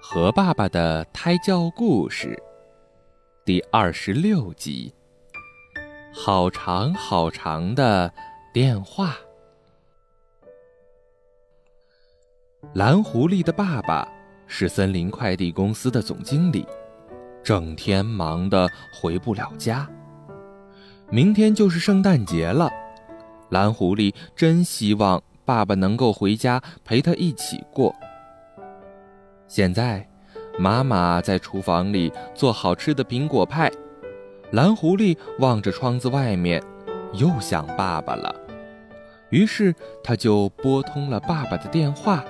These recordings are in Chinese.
和爸爸的胎教故事第二十六集。好长好长的电话。蓝狐狸的爸爸是森林快递公司的总经理，整天忙得回不了家。明天就是圣诞节了，蓝狐狸真希望爸爸能够回家陪他一起过。现在，妈妈在厨房里做好吃的苹果派。蓝狐狸望着窗子外面，又想爸爸了。于是，他就拨通了爸爸的电话：“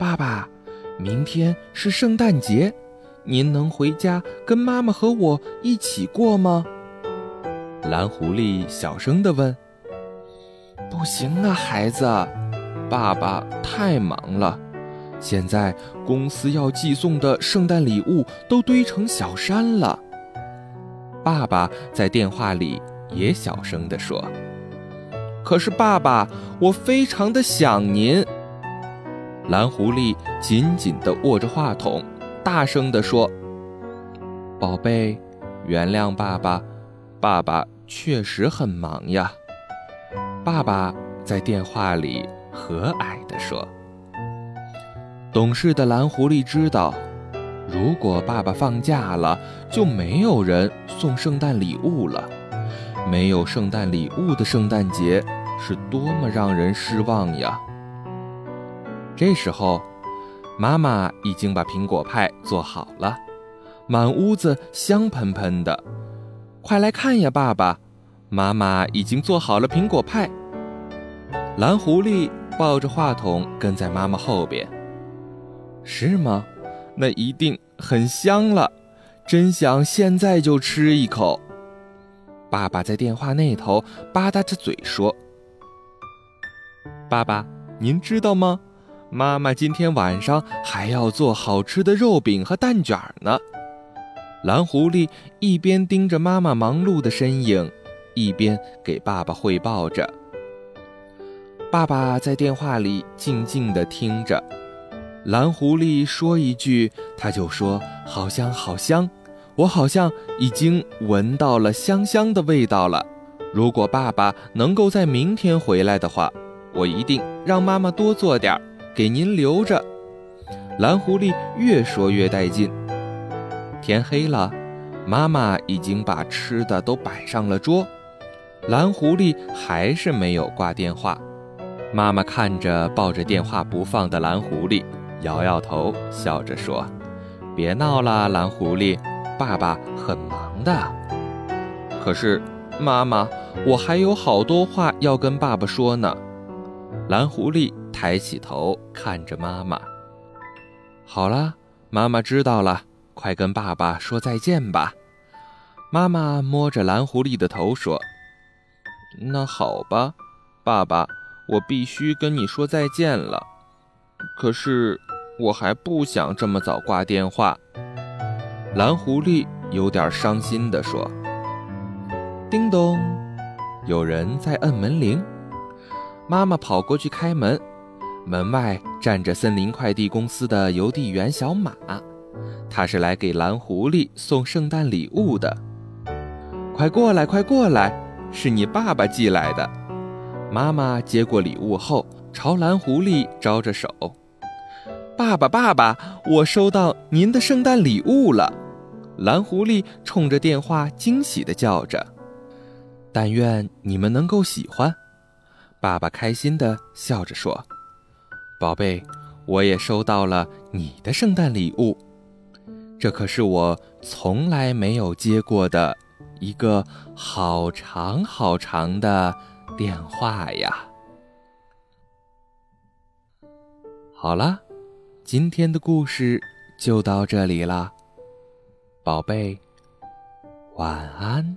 爸爸，明天是圣诞节，您能回家跟妈妈和我一起过吗？”蓝狐狸小声地问：“不行啊，孩子，爸爸太忙了。”现在公司要寄送的圣诞礼物都堆成小山了。爸爸在电话里也小声地说：“可是爸爸，我非常的想您。”蓝狐狸紧紧地握着话筒，大声地说：“宝贝，原谅爸爸，爸爸确实很忙呀。”爸爸在电话里和蔼地说。懂事的蓝狐狸知道，如果爸爸放假了，就没有人送圣诞礼物了。没有圣诞礼物的圣诞节是多么让人失望呀！这时候，妈妈已经把苹果派做好了，满屋子香喷喷的。快来看呀，爸爸！妈妈已经做好了苹果派。蓝狐狸抱着话筒跟在妈妈后边。是吗？那一定很香了，真想现在就吃一口。爸爸在电话那头吧嗒着嘴说：“爸爸，您知道吗？妈妈今天晚上还要做好吃的肉饼和蛋卷呢。”蓝狐狸一边盯着妈妈忙碌的身影，一边给爸爸汇报着。爸爸在电话里静静地听着。蓝狐狸说一句，他就说：“好香，好香！我好像已经闻到了香香的味道了。如果爸爸能够在明天回来的话，我一定让妈妈多做点儿，给您留着。”蓝狐狸越说越带劲。天黑了，妈妈已经把吃的都摆上了桌，蓝狐狸还是没有挂电话。妈妈看着抱着电话不放的蓝狐狸。摇摇头，笑着说：“别闹了，蓝狐狸，爸爸很忙的。可是，妈妈，我还有好多话要跟爸爸说呢。”蓝狐狸抬起头看着妈妈：“好了，妈妈知道了，快跟爸爸说再见吧。”妈妈摸着蓝狐狸的头说：“那好吧，爸爸，我必须跟你说再见了。”可是，我还不想这么早挂电话。蓝狐狸有点伤心地说：“叮咚，有人在摁门铃。”妈妈跑过去开门，门外站着森林快递公司的邮递员小马，他是来给蓝狐狸送圣诞礼物的。快过来，快过来，是你爸爸寄来的。妈妈接过礼物后。朝蓝狐狸招着手，爸爸，爸爸，我收到您的圣诞礼物了。蓝狐狸冲着电话惊喜地叫着：“但愿你们能够喜欢。”爸爸开心地笑着说：“宝贝，我也收到了你的圣诞礼物，这可是我从来没有接过的一个好长好长的电话呀。”好了，今天的故事就到这里啦，宝贝，晚安。